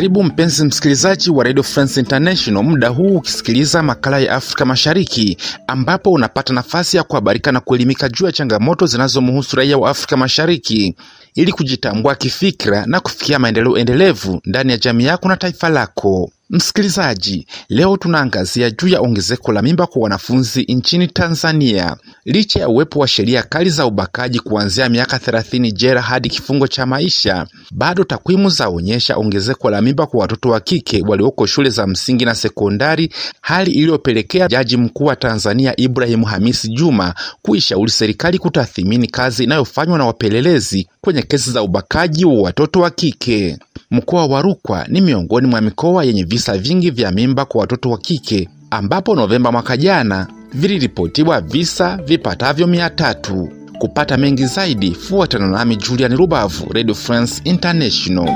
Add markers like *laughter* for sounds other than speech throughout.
Karibu mpenzi msikilizaji wa Radio France International, muda huu ukisikiliza makala ya Afrika Mashariki, ambapo unapata nafasi ya kuhabarika na kuelimika juu ya changamoto zinazomhusu raia wa Afrika Mashariki ili kujitambua kifikra na kufikia maendeleo endelevu ndani ya jamii yako na taifa lako. Msikilizaji, leo tunaangazia juu ya ongezeko la mimba kwa wanafunzi nchini Tanzania. Licha ya uwepo wa sheria kali za ubakaji kuanzia miaka 30 jela hadi kifungo cha maisha, bado takwimu zaonyesha ongezeko la mimba kwa watoto wa kike walioko shule za msingi na sekondari, hali iliyopelekea Jaji Mkuu wa Tanzania Ibrahim Hamisi Juma kuishauri serikali kutathimini kazi inayofanywa na wapelelezi kwenye kesi za ubakaji wa watoto wa kike. Mkoa wa Rukwa ni miongoni mwa mikoa yenye visa vingi vya mimba kwa watoto wa kike ambapo Novemba mwaka jana viliripotiwa visa vipatavyo mia tatu. Kupata mengi zaidi, fuatana nami Julian Rubavu, Radio France International.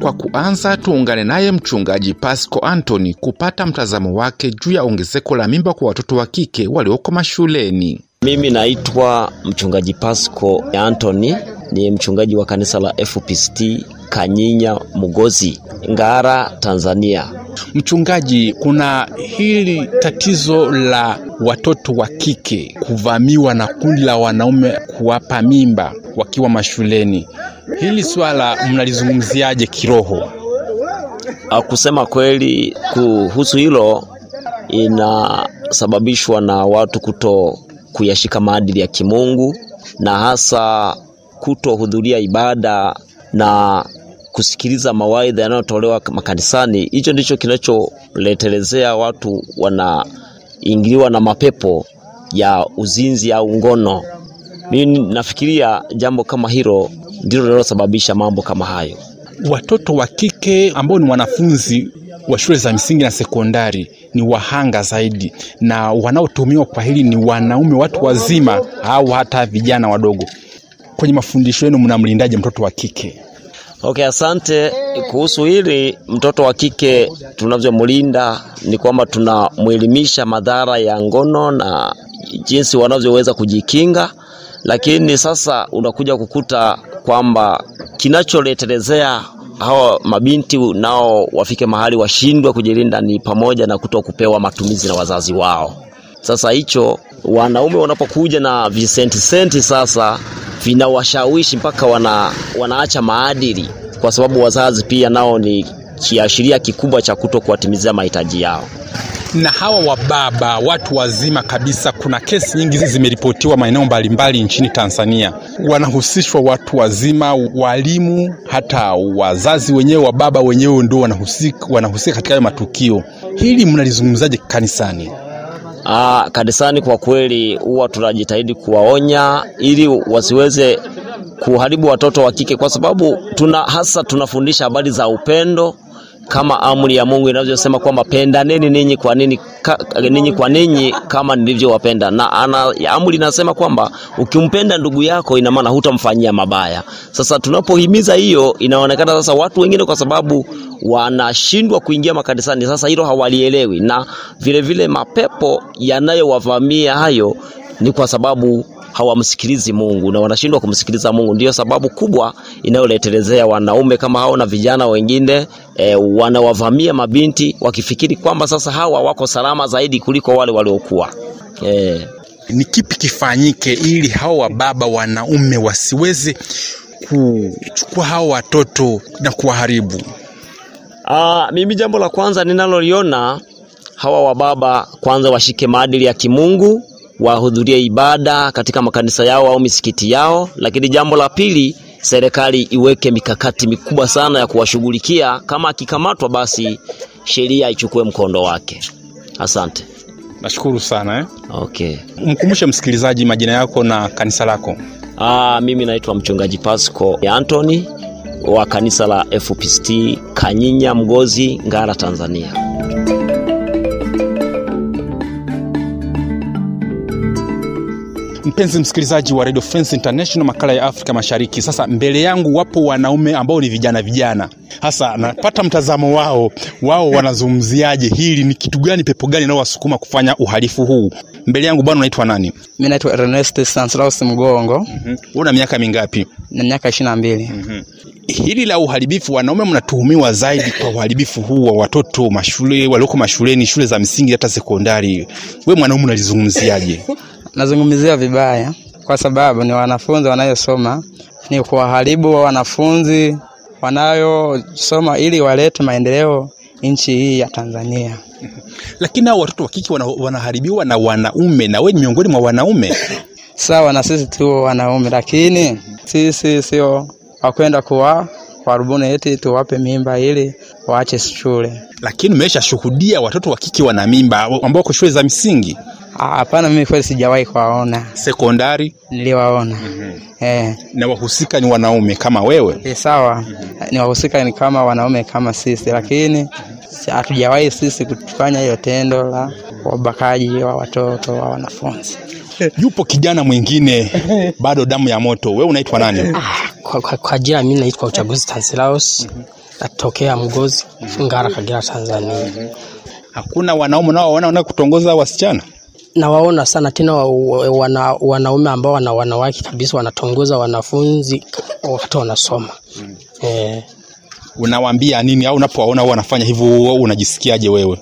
Kwa kuanza, tuungane naye mchungaji Pasco Anthony kupata mtazamo wake juu ya ongezeko la mimba kwa watoto wa kike walioko mashuleni. Mimi naitwa mchungaji Pasco Anthony, ni mchungaji wa kanisa la FPCT Kanyinya Mugozi, Ngara, Tanzania. Mchungaji, kuna hili tatizo la watoto wa kike kuvamiwa na kundi la wanaume kuwapa mimba wakiwa mashuleni. Hili swala mnalizungumziaje kiroho? Kusema kweli, kuhusu hilo inasababishwa na watu kuto kuyashika maadili ya kimungu na hasa kutohudhuria ibada na kusikiliza mawaidha yanayotolewa makanisani. Hicho ndicho kinacholetelezea watu wanaingiliwa na mapepo ya uzinzi au ngono. Mimi nafikiria jambo kama hilo ndilo linalosababisha mambo kama hayo. Watoto wa kike ambao ni wanafunzi wa shule za msingi na sekondari ni wahanga zaidi, na wanaotumiwa kwa hili ni wanaume, watu wazima au hata vijana wadogo. Kwenye mafundisho yenu mnamlindaje mtoto wa kike? Okay, asante. Kuhusu hili mtoto wa kike tunavyomlinda ni kwamba tunamwelimisha madhara ya ngono na jinsi wanavyoweza kujikinga, lakini sasa unakuja kukuta kwamba kinacholetelezea hawa mabinti nao wafike mahali washindwe kujilinda ni pamoja na kuto kupewa matumizi na wazazi wao. Sasa hicho wanaume wanapokuja na visenti senti, sasa vinawashawishi mpaka wana, wanaacha maadili, kwa sababu wazazi pia nao ni kiashiria kikubwa cha kuto kuwatimizia mahitaji yao. Na hawa wababa, watu wazima kabisa, kuna kesi nyingi zimeripotiwa maeneo mbalimbali nchini Tanzania, wanahusishwa watu wazima, walimu, hata wazazi wenyewe, wababa wenyewe ndio wanahusika, wanahusika katika hayo matukio. Hili mnalizungumzaje kanisani? Aa, kanisani kwa kweli huwa tunajitahidi kuwaonya ili wasiweze kuharibu watoto wa kike, kwa sababu tuna hasa tunafundisha habari za upendo kama amri ya Mungu inavyosema kwamba pendaneni ninyi kwa nini ninyi kwa ninyi kama nilivyowapenda. Na ana, amri inasema kwamba ukimpenda ndugu yako ina maana hutamfanyia mabaya. Sasa tunapohimiza hiyo, inaonekana sasa watu wengine kwa sababu wanashindwa kuingia makanisani, sasa hilo hawalielewi, na vilevile vile mapepo yanayowavamia hayo ni kwa sababu hawamsikilizi Mungu na wanashindwa kumsikiliza Mungu. Ndiyo sababu kubwa inayoletelezea wanaume kama hao na vijana wengine e, wanawavamia mabinti wakifikiri kwamba sasa hawa wako salama zaidi kuliko wale waliokuwa e. Ni kipi kifanyike ili hao wababa wanaume wasiweze kuchukua hao watoto na kuwaharibu? Aa, mimi jambo la kwanza ninaloliona hawa wababa kwanza washike maadili ya kimungu wahudhurie ibada katika makanisa yao au misikiti yao. Lakini jambo la pili, serikali iweke mikakati mikubwa sana ya kuwashughulikia. Kama akikamatwa, basi sheria ichukue mkondo wake. Asante, nashukuru sana eh. Okay, mkumbushe msikilizaji majina yako na kanisa lako. Aa, mimi naitwa mchungaji Pasco Anthony wa kanisa la FPCT Kanyinya Mgozi, Ngara, Tanzania. Mpenzi msikilizaji wa Radio France International, makala ya Afrika Mashariki. Sasa mbele yangu wapo wanaume ambao ni vijana vijana, hasa napata mtazamo wao, wao wanazungumziaje hili, ni kitu gani, pepo gani inayowasukuma kufanya uhalifu huu? Mbele yangu bwana, unaitwa nani? Mimi naitwa Ernest Stanislaus Mgongo Una miaka mingapi? na miaka ishirini na mbili. Hili la uharibifu, wanaume mnatuhumiwa zaidi kwa uharibifu huu wa watoto mashule walioko mashuleni, shule za msingi hata sekondari. We mwanaume unalizungumziaje? *laughs* Nazungumzia vibaya kwa sababu ni wanafunzi wanayosoma, ni kuwaharibu wa wanafunzi wanayosoma ili walete maendeleo nchi hii ya Tanzania. *laughs* Lakini hao watoto wa kike wana, wanaharibiwa na wanaume, na we ni miongoni mwa wanaume. *laughs* Sawa na sisi tu wanaume, lakini sisi sio wakwenda kuwa warubuni eti tuwape mimba ili waache shule. Lakini umeshashuhudia watoto wa kike wana mimba ambao wako shule za msingi, Ah, Hapana, mimi kweli sijawahi kuwaona, sekondari, niliwaona eh. na wahusika ni wanaume kama wewe. E, sawa ni wahusika ni kama wanaume kama sisi, lakini hatujawahi sisi kufanya hiyo tendo la wabakaji wa watoto wa wanafunzi. *laughs* Yupo kijana mwingine *laughs* bado damu ya moto. Wewe unaitwa nani? Kwa, kwa, kwa jina mimi naitwa Uchaguzi Stanislaus natokea Mgozi, Ngara, Kagera, Tanzania. Hakuna wanaume unaowaona wana kutongoza wasichana? Nawaona sana tena wa, wa- wana, wanaume ambao wana wanawake kabisa wanatongoza wanafunzi wakati wanasoma eh, Unawaambia nini? Au unapowaona wanafanya hivyo, unajisikiaje wewe?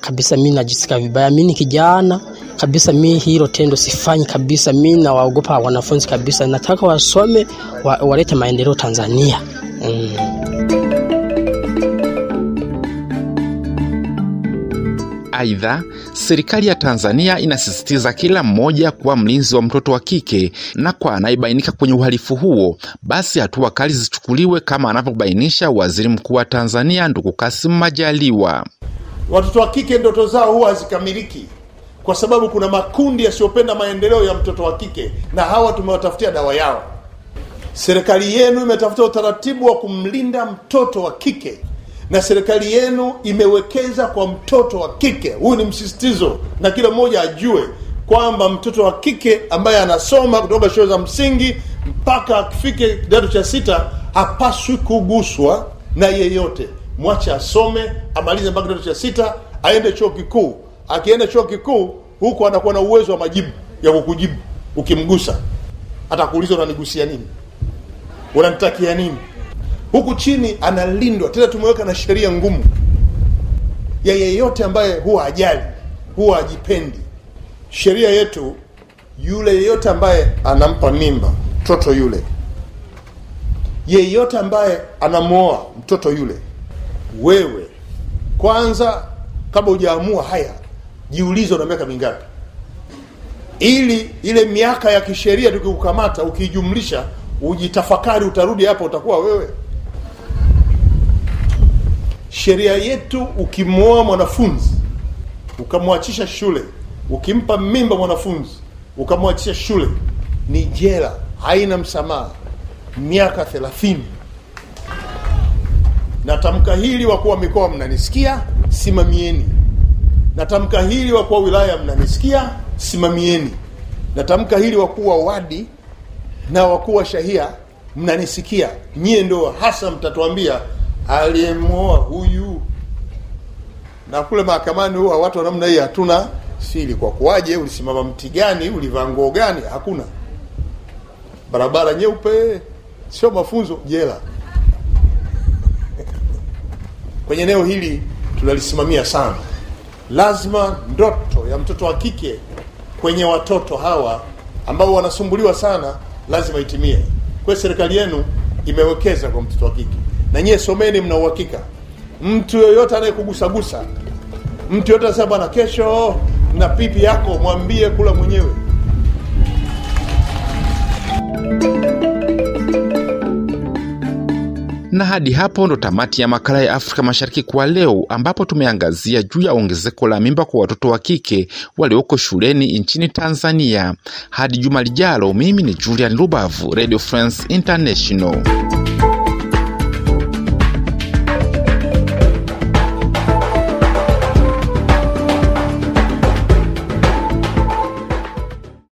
kabisa mi najisikia vibaya. Mi ni kijana kabisa, mi hilo tendo sifanyi kabisa. Mi nawaogopa wanafunzi kabisa, nataka wasome wa, walete maendeleo Tanzania mm. Aidha, serikali ya Tanzania inasisitiza kila mmoja kuwa mlinzi wa mtoto wa kike, na kwa anayebainika kwenye uhalifu huo, basi hatua kali zichukuliwe kama anavyobainisha Waziri Mkuu wa Tanzania ndugu Kassim Majaliwa. Watoto wa kike ndoto zao huwa hazikamiliki kwa sababu kuna makundi yasiyopenda maendeleo ya mtoto wa kike, na hawa tumewatafutia dawa yao. Serikali yenu imetafuta utaratibu wa kumlinda mtoto wa kike, na serikali yenu imewekeza kwa mtoto wa kike. Huyu ni msisitizo, na kila mmoja ajue kwamba mtoto wa kike ambaye anasoma kutoka shule za msingi mpaka akifike kidato cha sita hapaswi kuguswa na yeyote. Mwache asome, amalize mpaka kidato cha sita, aende chuo kikuu. Akienda chuo kikuu, huko anakuwa na uwezo wa majibu ya kukujibu. Ukimgusa atakuuliza unanigusia nini, unanitakia nini? Huku chini analindwa, tena tumeweka na sheria ngumu. Ya yeyote ambaye huwa ajali huwa ajipendi. Sheria yetu, yule yeyote ambaye anampa mimba mtoto yule, yeyote ambaye anamwoa mtoto yule, wewe kwanza, kabla hujaamua haya, jiulize una miaka mingapi, ili ile miaka ya kisheria tukikukamata, ukijumlisha, ujitafakari, utarudi hapa, utakuwa wewe sheria yetu ukimwoa mwanafunzi ukamwachisha shule ukimpa mimba mwanafunzi ukamwachisha shule ni jela haina msamaha. Miaka thelathini. Na tamka hili wakuu wa mikoa mnanisikia simamieni. Na tamka hili wakuu wa wilaya mnanisikia simamieni. Na tamka hili wakuu wa wadi na wakuu wa shahia mnanisikia. Nyie ndo hasa mtatuambia aliyemwoa huyu. Na kule mahakamani huwa watu wa namna hii hatuna siri kwa kuwaje ulisimama mti gani ulivaa nguo gani hakuna. Barabara nyeupe sio mafunzo jela. *laughs* Kwenye eneo hili tunalisimamia sana. Lazima ndoto ya mtoto wa kike kwenye watoto hawa ambao wanasumbuliwa sana lazima itimie. Kwa serikali yenu imewekeza kwa mtoto wa kike na nyie someni mna uhakika mtu yoyote anayekugusagusa mtu yoyote anasema bwana kesho na pipi yako mwambie kula mwenyewe Na hadi hapo ndo tamati ya makala ya Afrika Mashariki kwa leo, ambapo tumeangazia juu ya ongezeko la mimba kwa watoto wa kike walioko shuleni nchini Tanzania. Hadi juma lijalo, mimi ni Julian Rubavu, Radio France International.